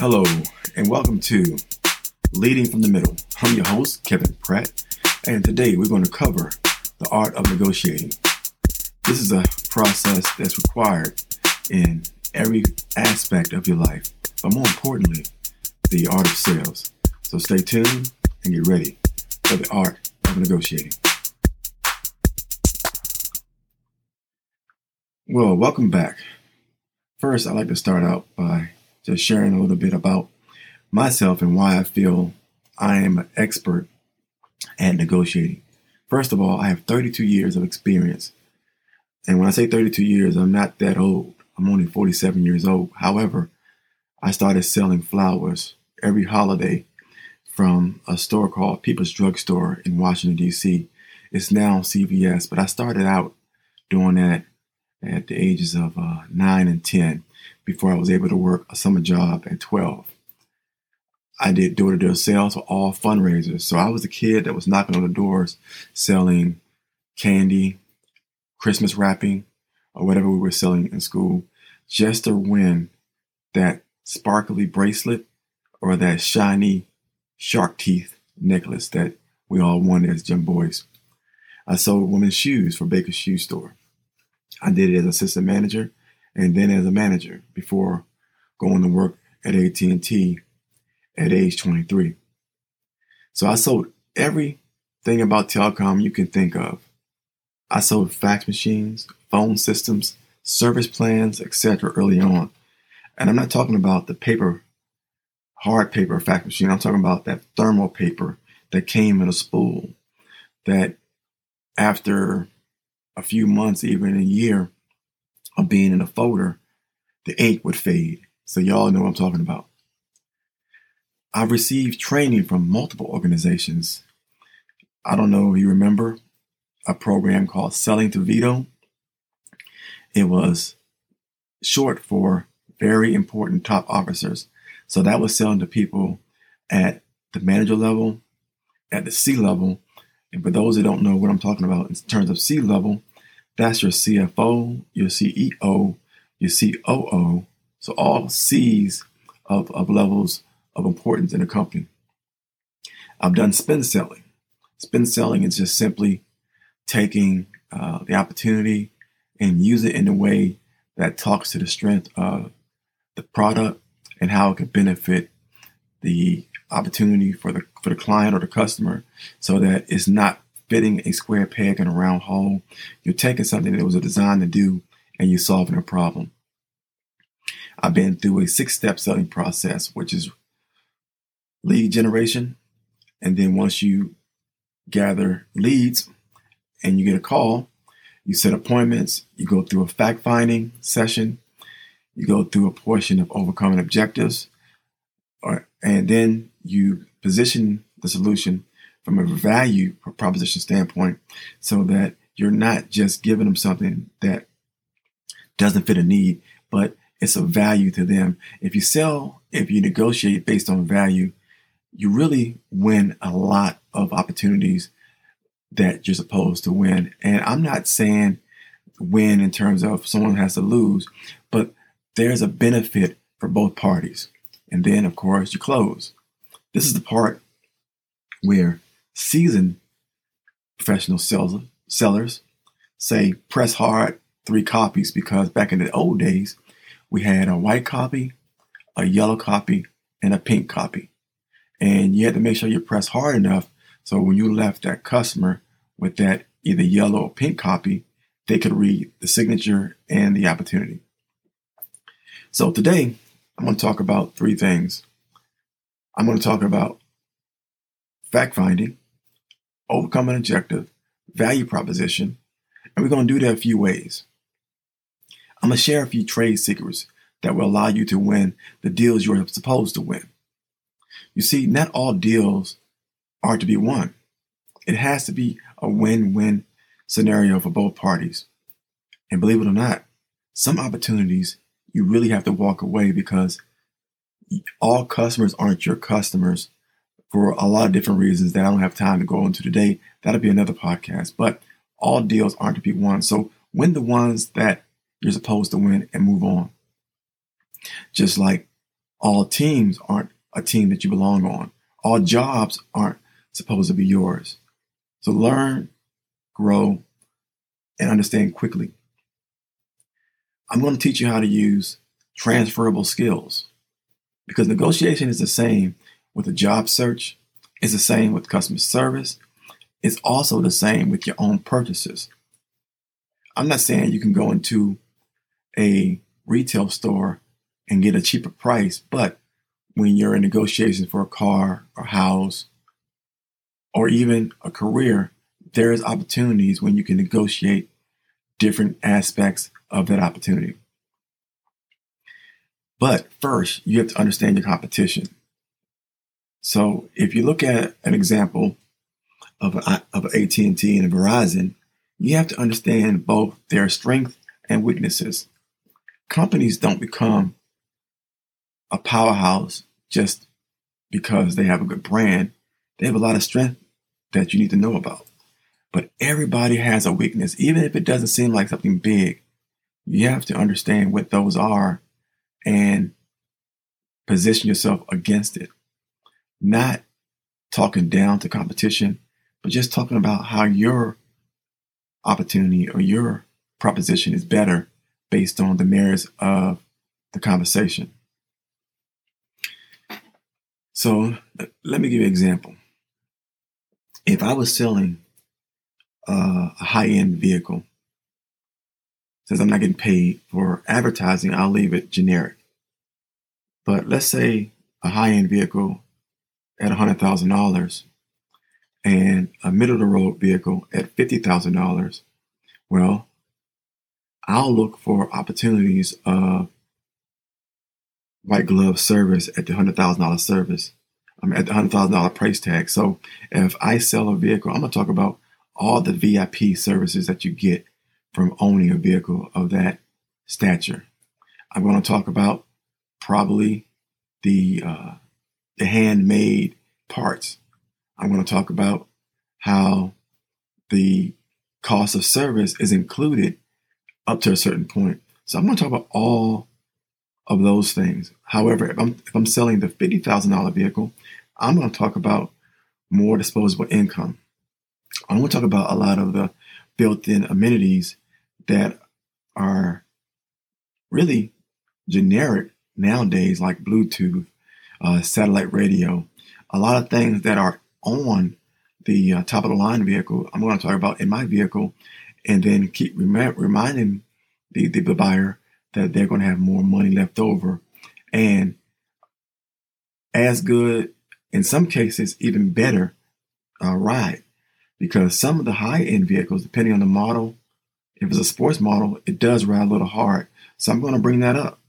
Hello, and welcome to Leading from the Middle. I'm your host, Kevin Pratt, and today we're going to cover the art of negotiating. This is a process that's required in every aspect of your life, but more importantly, the art of sales. So stay tuned and get ready for the art of negotiating. Well, welcome back. First, I'd like to start out by just sharing a little bit about myself and why I feel I am an expert at negotiating. First of all, I have 32 years of experience. And when I say 32 years, I'm not that old. I'm only 47 years old. However, I started selling flowers every holiday from a store called People's Drug Store in Washington, D.C. It's now CVS, but I started out doing that at the ages of uh, 9 and 10 before I was able to work a summer job at 12. I did door to door sales for all fundraisers. So I was a kid that was knocking on the doors selling candy, Christmas wrapping, or whatever we were selling in school just to win that sparkly bracelet or that shiny shark teeth necklace that we all wanted as young boys. I sold women's shoes for Baker's Shoe Store. I did it as assistant manager and then as a manager before going to work at AT&T at age 23. So I sold everything about telecom you can think of. I sold fax machines, phone systems, service plans, etc. early on. And I'm not talking about the paper, hard paper fax machine. I'm talking about that thermal paper that came in a spool that after a few months, even a year of being in a folder, the ink would fade. So y'all know what I'm talking about. I've received training from multiple organizations. I don't know if you remember a program called Selling to VITO. It was short for very important top officers. So that was selling to people at the manager level, at the C level. And for those that don't know what I'm talking about in terms of C level, that's your CFO, your CEO, your COO. So all C's of, of levels of importance in a company. I've done spin selling. Spin selling is just simply taking uh, the opportunity and use it in a way that talks to the strength of the product and how it can benefit the opportunity for the for the client or the customer so that it's not fitting a square peg in a round hole. You're taking something that was designed to do and you're solving a problem. I've been through a six step selling process, which is lead generation. And then once you gather leads and you get a call, you set appointments, you go through a fact finding session, you go through a portion of overcoming objectives, or, and then you position the solution from a value proposition standpoint so that you're not just giving them something that doesn't fit a need, but it's a value to them. If you sell, if you negotiate based on value, you really win a lot of opportunities that you're supposed to win. And I'm not saying win in terms of someone has to lose, but there's a benefit for both parties. And then, of course, you close. This is the part where seasoned professional sellers, sellers say press hard three copies because back in the old days, we had a white copy, a yellow copy, and a pink copy. And you had to make sure you press hard enough so when you left that customer with that either yellow or pink copy, they could read the signature and the opportunity. So today, I'm going to talk about three things. I'm going to talk about fact finding, overcome an objective, value proposition, and we're going to do that a few ways. I'm going to share a few trade secrets that will allow you to win the deals you're supposed to win. You see, not all deals are to be won. It has to be a win win scenario for both parties. And believe it or not, some opportunities you really have to walk away because all customers aren't your customers for a lot of different reasons that I don't have time to go into today. That'll be another podcast. But all deals aren't to be won. So win the ones that you're supposed to win and move on. Just like All teams aren't a team that you belong on. All jobs aren't supposed to be yours. So learn, grow, and understand quickly. I'm going to teach you how to use transferable skills because negotiation is the same with a job search, it's the same with customer service, it's also the same with your own purchases. I'm not saying you can go into a retail store and get a cheaper price, but when you're in negotiations for a car or house or even a career, there's opportunities when you can negotiate different aspects of that opportunity. But first, you have to understand your competition. So if you look at an example of, uh, a, of AT&T and Verizon, you have to understand both their strengths and weaknesses. Companies don't become a powerhouse just because they have a good brand. They have a lot of strength that you need to know about. But everybody has a weakness, even if it doesn't seem like something big. You have to understand what those are and position yourself against it. Not talking down to competition, but just talking about how your opportunity or your proposition is better based on the merits of the conversation. So let me give you an example. If I was selling uh, a high end vehicle, since I'm not getting paid for advertising, I'll leave it generic. But let's say a high end vehicle at $100,000 and a middle of the road vehicle at $50,000. Well, I'll look for opportunities of white glove service at the $100,000 service. I'm at the $100,000 price tag. So if I sell a vehicle, I'm going to talk about all the VIP services that you get from owning a vehicle of that stature. I'm going to talk about probably the uh, the handmade parts. I'm going to talk about how the cost of service is included up to a certain point. So I'm going to talk about all of those things. However, if I'm if I'm selling the fifty thousand dollar vehicle, I'm going to talk about more disposable income. I'm going to talk about a lot of the built-in amenities that are really generic nowadays, like Bluetooth, uh, satellite radio, a lot of things that are on the uh, top of the line vehicle. I'm going to talk about in my vehicle, and then keep rem- reminding the, the buyer that they're going to have more money left over, and as good in some cases, even better uh, ride because some of the high end vehicles, depending on the model, if it's a sports model, it does ride a little hard. So I'm going to bring that up.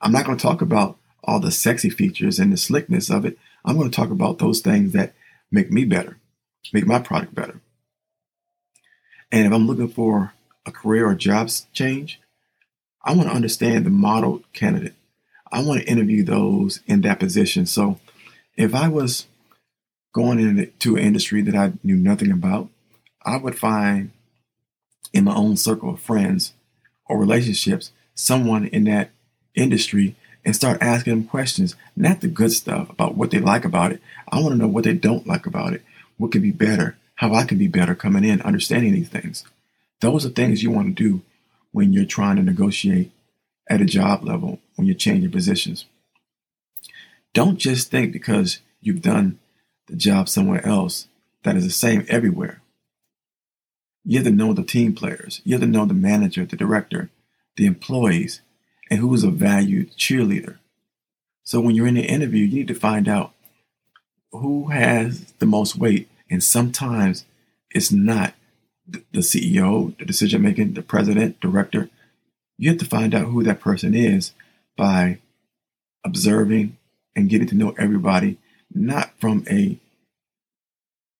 I'm not going to talk about all the sexy features and the slickness of it. I'm going to talk about those things that make me better, make my product better. And if I'm looking for a career or jobs change, I want to understand the model candidate. I want to interview those in that position. So if I was going into an industry that I knew nothing about, I would find in my own circle of friends or relationships someone in that industry and start asking them questions, not the good stuff about what they like about it. I want to know what they don't like about it, what could be better, how I can be better coming in, understanding these things. Those are things you want to do when you're trying to negotiate at a job level, when you're changing positions. Don't just think because you've done the job somewhere else that is the same everywhere. You have to know the team players. You have to know the manager, the director, the employees, and who is a valued cheerleader. So when you're in the interview, you need to find out who has the most weight. And sometimes it's not the CEO, the decision making, the president, director. You have to find out who that person is by observing and getting to know everybody, not from a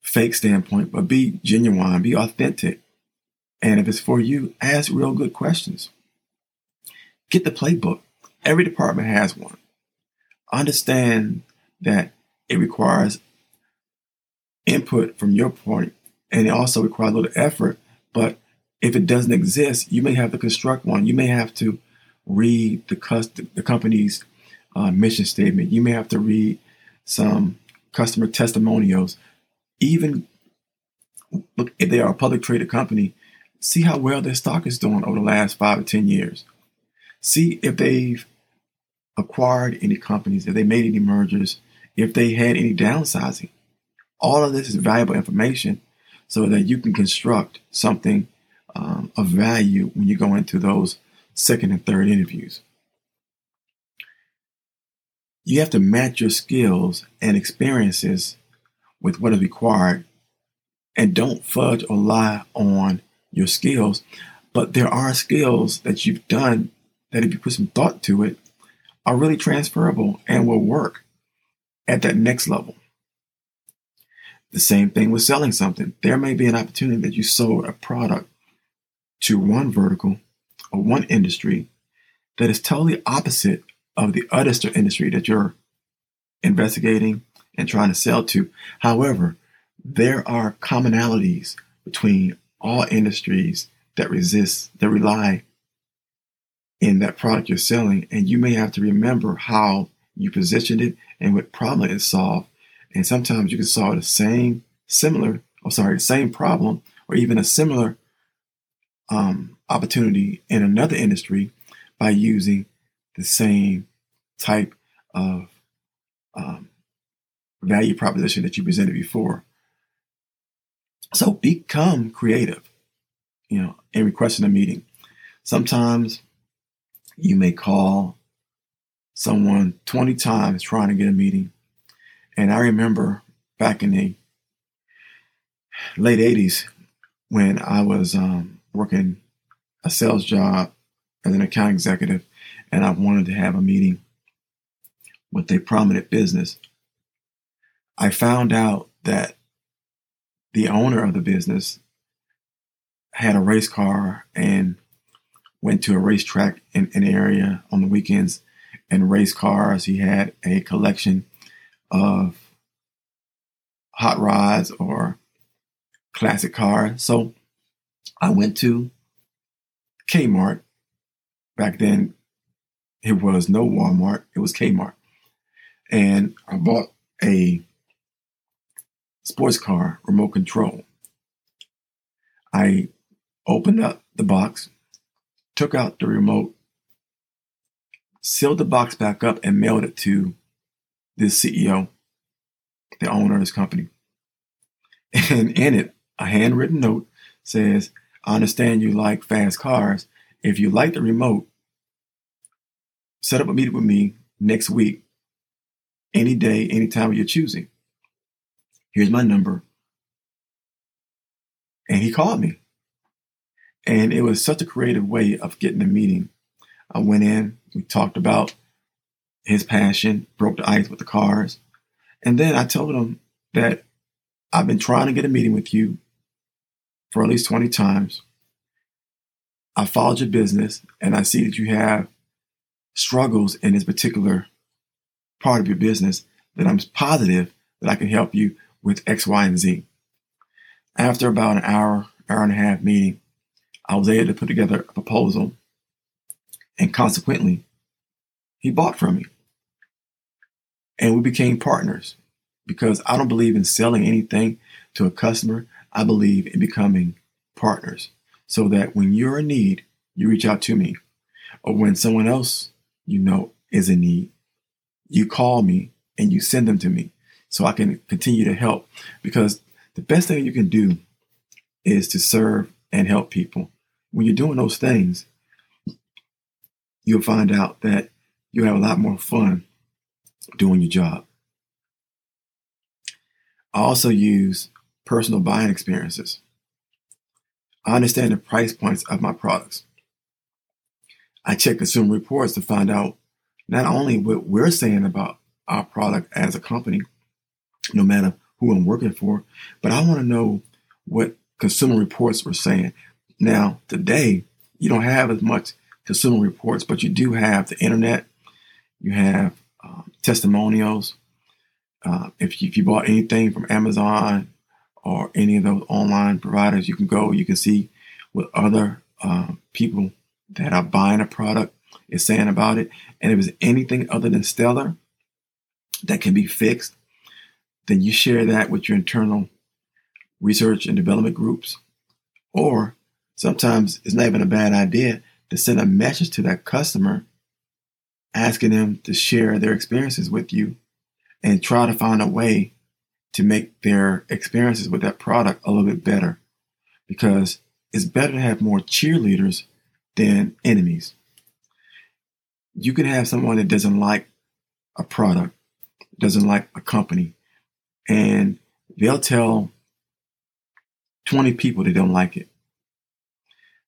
fake standpoint, but be genuine, be authentic. And if it's for you, ask real good questions. Get the playbook. Every department has one. Understand that it requires input from your point and it also requires a little effort. But if it doesn't exist, you may have to construct one. You may have to read the, the company's uh, mission statement. You may have to read some customer testimonials. Even look if they are a public traded company, see how well their stock is doing over the last five or ten years. See if they've acquired any companies, if they made any mergers, if they had any downsizing. All of this is valuable information so that you can construct something um, of value when you go into those second and third interviews. You have to match your skills and experiences with what is required and don't fudge or lie on your skills. But there are skills that you've done that if you put some thought to it are really transferable and will work at that next level. The same thing with selling something. There may be an opportunity that you sold a product to one vertical or one industry that is totally opposite of the other industry that you're investigating and trying to sell to. However, there are commonalities between all industries that resist, that rely in that product you're selling, and you may have to remember how you positioned it and what problem it solved and sometimes you can solve the same, similar, or sorry, the same problem or even a similar um, opportunity in another industry by using the same type of um, value proposition that you presented before. So become creative, you know, in requesting a meeting. Sometimes you may call someone 20 times trying to get a meeting and I remember back in the late 80s when I was um, working a sales job as an account executive and I wanted to have a meeting with a prominent business. I found out that the owner of the business had a race car and went to a racetrack in an area on the weekends and race cars. He had a collection of hot rods or classic cars. So I went to Kmart. Back then, it was no Walmart, it was Kmart. And I bought a sports car remote control. I opened up the box, took out the remote, sealed the box back up, and mailed it to this CEO, the owner of this company. And in it, a handwritten note says, I understand you like fast cars. If you like the remote, set up a meeting with me next week, any day, any time you're choosing. Here's my number. And he called me. And it was such a creative way of getting a meeting. I went in, we talked about his passion, broke the ice with the cars. And then I told him that I've been trying to get a meeting with you for at least 20 times. I followed your business and I see that you have struggles in this particular part of your business that I'm positive that I can help you with X, Y, and Z. After about an hour, hour and a half meeting, I was able to put together a proposal and consequently, he bought from me and we became partners because I don't believe in selling anything to a customer. I believe in becoming partners so that when you're in need, you reach out to me. Or when someone else you know is in need, you call me and you send them to me so I can continue to help. Because the best thing you can do is to serve and help people. When you're doing those things, you'll find out that you have a lot more fun doing your job. I also use personal buying experiences. I understand the price points of my products. I check consumer reports to find out not only what we're saying about our product as a company, no matter who I'm working for, but I want to know what consumer reports were saying. Now, today, you don't have as much consumer reports, but you do have the internet, you have um, testimonials. Uh, if, you, if you bought anything from Amazon or any of those online providers, you can go, you can see what other uh, people that are buying a product is saying about it. And if it's anything other than stellar that can be fixed, then you share that with your internal research and development groups. Or sometimes it's not even a bad idea to send a message to that customer asking them to share their experiences with you and try to find a way to make their experiences with that product a little bit better because it's better to have more cheerleaders than enemies. You can have someone that doesn't like a product, doesn't like a company, and they'll tell 20 people they don't like it.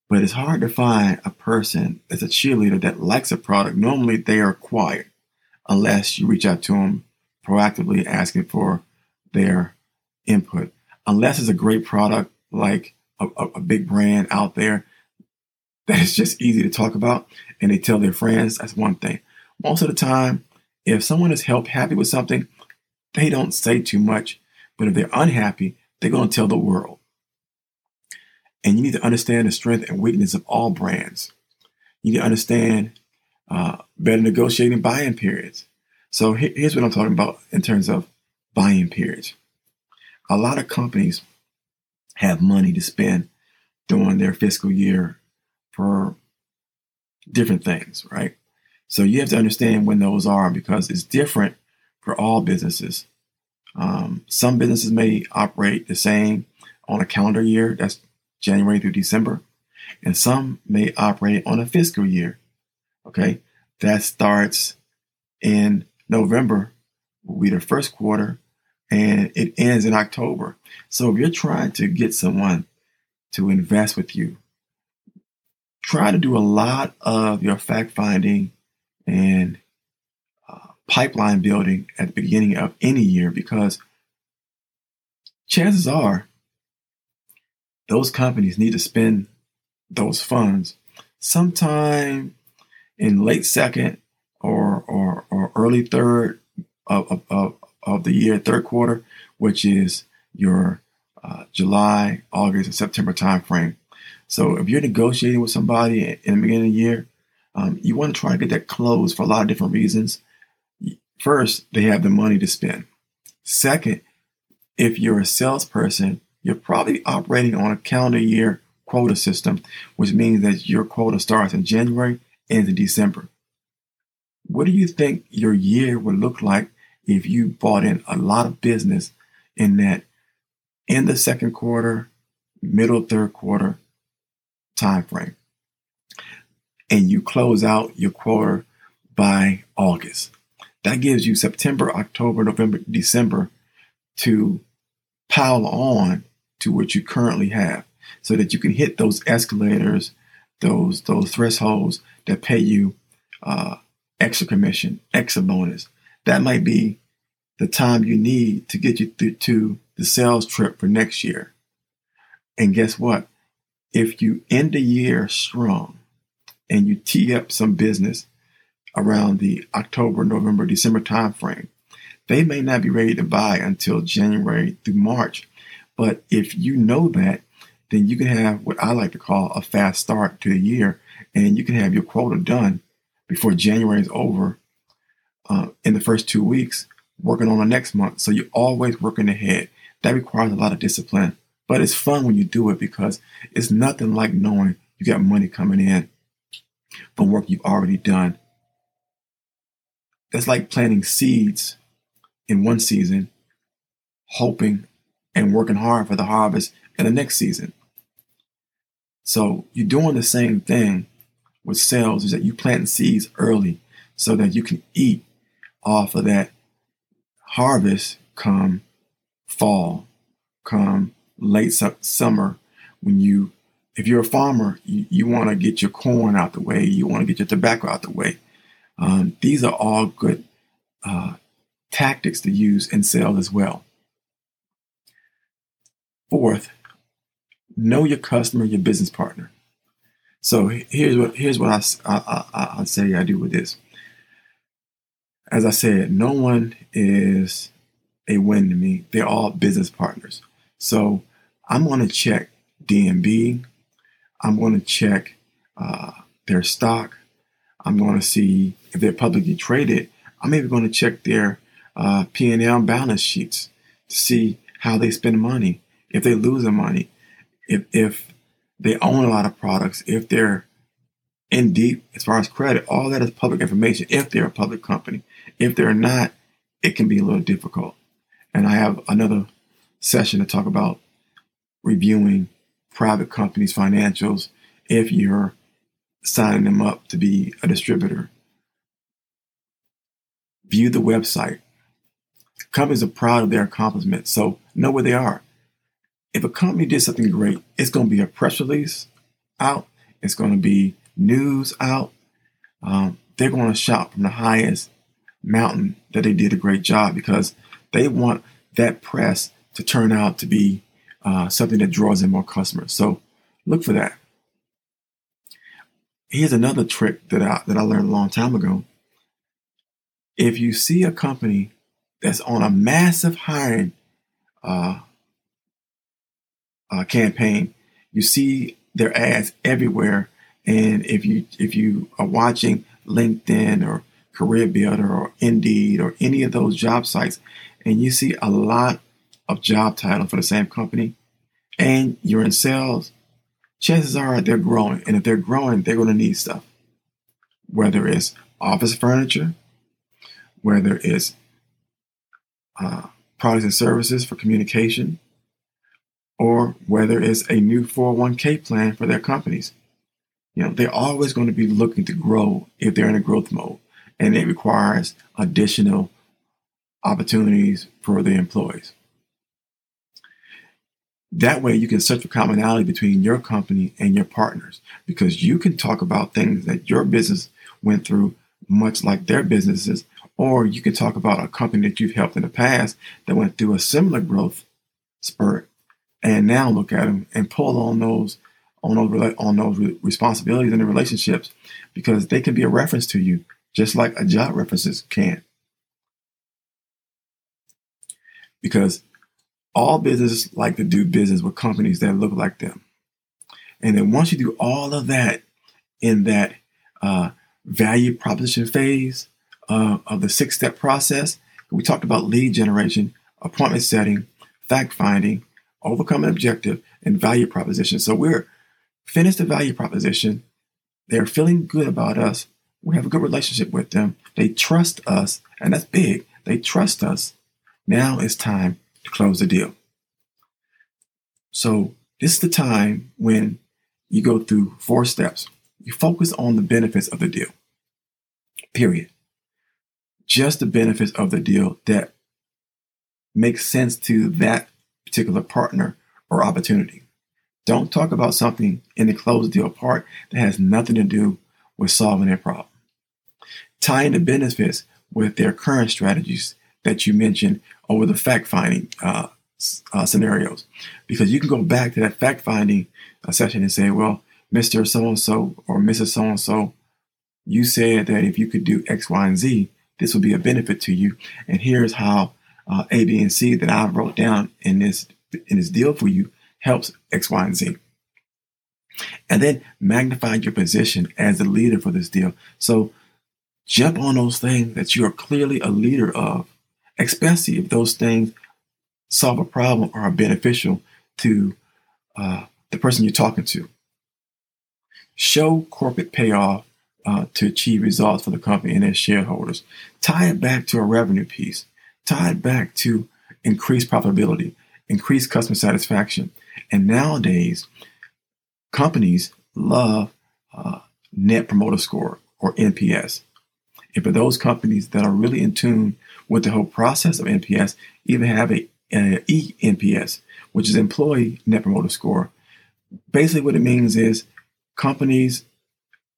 But it's hard to find a person that's a cheerleader that likes a product. Normally they are quiet unless you reach out to them proactively asking for their input. Unless it's a great product like a, a, a big brand out there that is just easy to talk about and they tell their friends, that's one thing. Most of the time, if someone is help happy with something, they don't say too much. But if they're unhappy, they're going to tell the world. And you need to understand the strength and weakness of all brands. You need to understand uh, better negotiating buying periods. So here's what I'm talking about in terms of buying periods. A lot of companies have money to spend during their fiscal year for different things, right? So you have to understand when those are because it's different for all businesses. Um, some businesses may operate the same on a calendar year. That's January through December, and some may operate on a fiscal year. Okay, that starts in November, will be the first quarter, and it ends in October. So if you're trying to get someone to invest with you, try to do a lot of your fact finding and uh, pipeline building at the beginning of any year because chances are those companies need to spend those funds sometime in late second or or, or early third of, of, of the year, third quarter, which is your uh, July, August, and September timeframe. So if you're negotiating with somebody in the beginning of the year, um, you want to try to get that closed for a lot of different reasons. First, they have the money to spend. Second, if you're a salesperson you're probably operating on a calendar year quota system, which means that your quota starts in January, and ends in December. What do you think your year would look like if you bought in a lot of business in that in the second quarter, middle third quarter time frame? And you close out your quarter by August. That gives you September, October, November, December to pile on to what you currently have so that you can hit those escalators, those those thresholds that pay you uh, extra commission, extra bonus. That might be the time you need to get you through to the sales trip for next year. And guess what? If you end the year strong and you tee up some business around the October, November, December timeframe, they may not be ready to buy until January through March but if you know that, then you can have what I like to call a fast start to the year, and you can have your quota done before January is over uh, in the first two weeks, working on the next month. So you're always working ahead. That requires a lot of discipline, but it's fun when you do it because it's nothing like knowing you got money coming in from work you've already done. That's like planting seeds in one season, hoping and working hard for the harvest in the next season. So you're doing the same thing with sales is that you plant seeds early so that you can eat off of that harvest come fall, come late su- summer when you if you're a farmer, you, you want to get your corn out the way, you want to get your tobacco out the way. Um, these are all good uh, tactics to use in sales as well. Fourth, know your customer, your business partner. So here's what here's what I, I, I, I say I do with this. As I said, no one is a win to me. They're all business partners. So I'm going to check D&B. I'm going to check uh, their stock. I'm going to see if they're publicly traded. I'm maybe going to check their uh, P&L balance sheets to see how they spend money, if they lose their money, if, if they own a lot of products, if they're in deep as far as credit, all that is public information if they're a public company. If they're not, it can be a little difficult. And I have another session to talk about reviewing private companies' financials if you're signing them up to be a distributor. View the website. Companies are proud of their accomplishments, so know where they are. If a company did something great, it's going to be a press release out, it's going to be news out. Um, they're going to shout from the highest mountain that they did a great job because they want that press to turn out to be uh, something that draws in more customers. So look for that. Here's another trick that I, that I learned a long time ago. If you see a company that's on a massive hiring uh, uh, campaign, you see their ads everywhere. And if you if you are watching LinkedIn or Career Builder or Indeed or any of those job sites, and you see a lot of job titles for the same company, and you're in sales, chances are they're growing. And if they're growing, they're going to need stuff. Whether it's office furniture, whether it's uh, products and services for communication, or whether it's a new 401k plan for their companies. You know, they're always going to be looking to grow if they're in a growth mode, and it requires additional opportunities for the employees. That way, you can search for commonality between your company and your partners because you can talk about things that your business went through, much like their businesses, or you can talk about a company that you've helped in the past that went through a similar growth spurt, and now look at them and pull on those on those on those responsibilities and the relationships because they can be a reference to you, just like a job references can. Because all businesses like to do business with companies that look like them. And then once you do all of that in that uh, value proposition phase uh, of the six step process, we talked about lead generation, appointment setting, fact finding, overcoming objective, and value proposition. So we're finished the value proposition. They're feeling good about us. We have a good relationship with them. They trust us, and that's big. They trust us. Now it's time to close the deal. So this is the time when you go through four steps. You focus on the benefits of the deal. Period. Just the benefits of the deal that makes sense to that particular partner or opportunity. Don't talk about something in the closed deal part that has nothing to do with solving their problem. Tie in the benefits with their current strategies that you mentioned over the fact finding uh, uh, scenarios, because you can go back to that fact finding uh, session and say, well, Mr. So and so or Mrs. So and so, you said that if you could do X, Y, and Z, this would be a benefit to you. And here's how uh, A, B, and C that I wrote down in this in this deal for you helps X, Y, and Z. And then magnify your position as the leader for this deal. So jump on those things that you are clearly a leader of especially if those things solve a problem or are beneficial to uh, the person you're talking to. Show corporate payoff uh, to achieve results for the company and its shareholders. Tie it back to a revenue piece. Tie it back to increased profitability, increased customer satisfaction. And nowadays, companies love uh, Net Promoter Score or NPS. And for those companies that are really in tune with the whole process of NPS, even have a, a ENPS, which is Employee Net Promoter Score. Basically, what it means is companies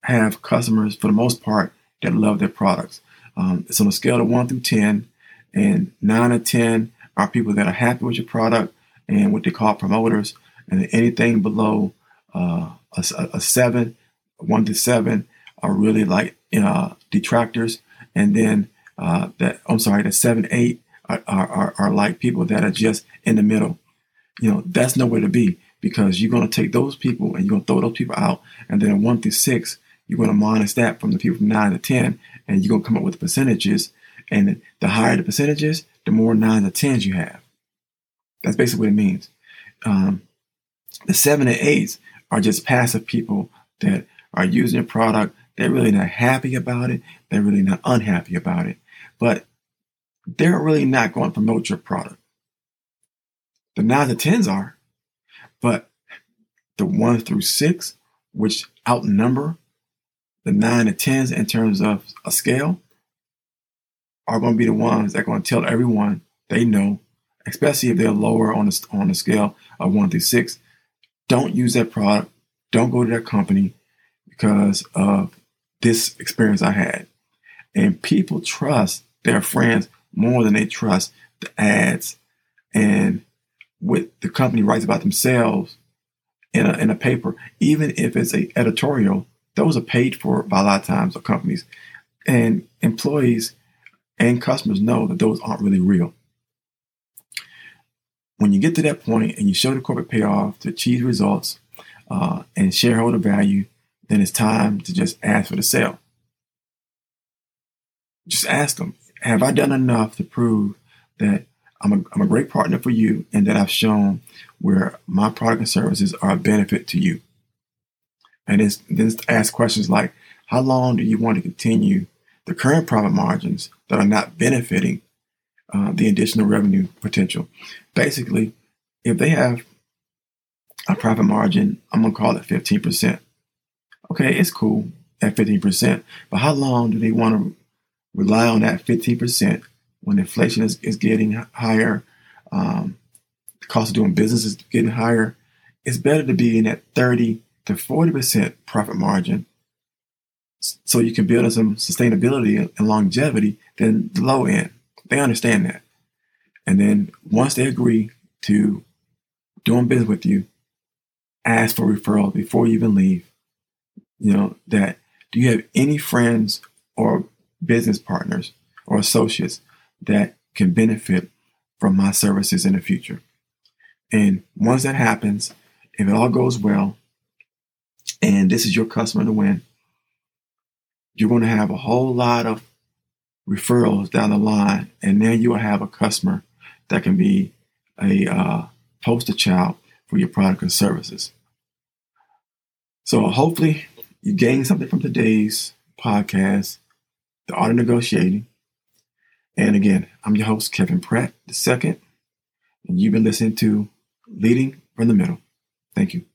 have customers for the most part that love their products. Um, it's on a scale of one through ten, and nine or ten are people that are happy with your product and what they call promoters, and anything below uh, a, a, seven, one to seven, are really like uh, detractors, and then uh, that I'm sorry, the seven, eight are, are, are like people that are just in the middle. You know, that's nowhere to be because you're going to take those people and you're going to throw those people out. And then one through six, you're going to minus that from the people from 9 to 10, and you're going to come up with percentages. And the higher the percentages, the more 9 to 10s you have. That's basically what it means. Um, the 7 and 8s are just passive people that are using a product. They're really not happy about it. They're really not unhappy about it. But they're really not going to promote your product. The 9 to 10s are. But the 1 through 6, which outnumber the 9 to 10s in terms of a scale, are going to be the ones that are going to tell everyone they know, especially if they're lower on the, on the scale of 1 through 6, don't use that product. Don't go to that company because of this experience I had. And people trust their friends more than they trust the ads and what the company writes about themselves in a, in a paper, even if it's a editorial, those are paid for by a lot of times of companies. And employees and customers know that those aren't really real. When you get to that point and you show the corporate payoff to achieve results uh, and shareholder value, then it's time to just ask for the sale. Just ask them, have I done enough to prove that I'm a, I'm a great partner for you and that I've shown where my product and services are a benefit to you. And then ask questions like, how long do you want to continue the current profit margins that are not benefiting uh, the additional revenue potential? Basically, if they have a profit margin, I'm going to call it 15%. Okay, it's cool at 15%, but how long do they want to rely on that 15% when inflation is, is getting higher, um, the cost of doing business is getting higher, it's better to be in that 30 to 40% profit margin so you can build some sustainability and longevity than the low end. They understand that. And then once they agree to doing business with you, ask for referral before you even leave. You know, that do you have any friends or business partners or associates that can benefit from my services in the future. And once that happens, if it all goes well, and this is your customer to win, you're going to have a whole lot of referrals down the line, and then you will have a customer that can be a uh, poster child for your product and services. So hopefully you gain something from today's podcast, the art of negotiating. And again, I'm your host, Kevin Pratt II, and you've been listening to Leading from the Middle. Thank you.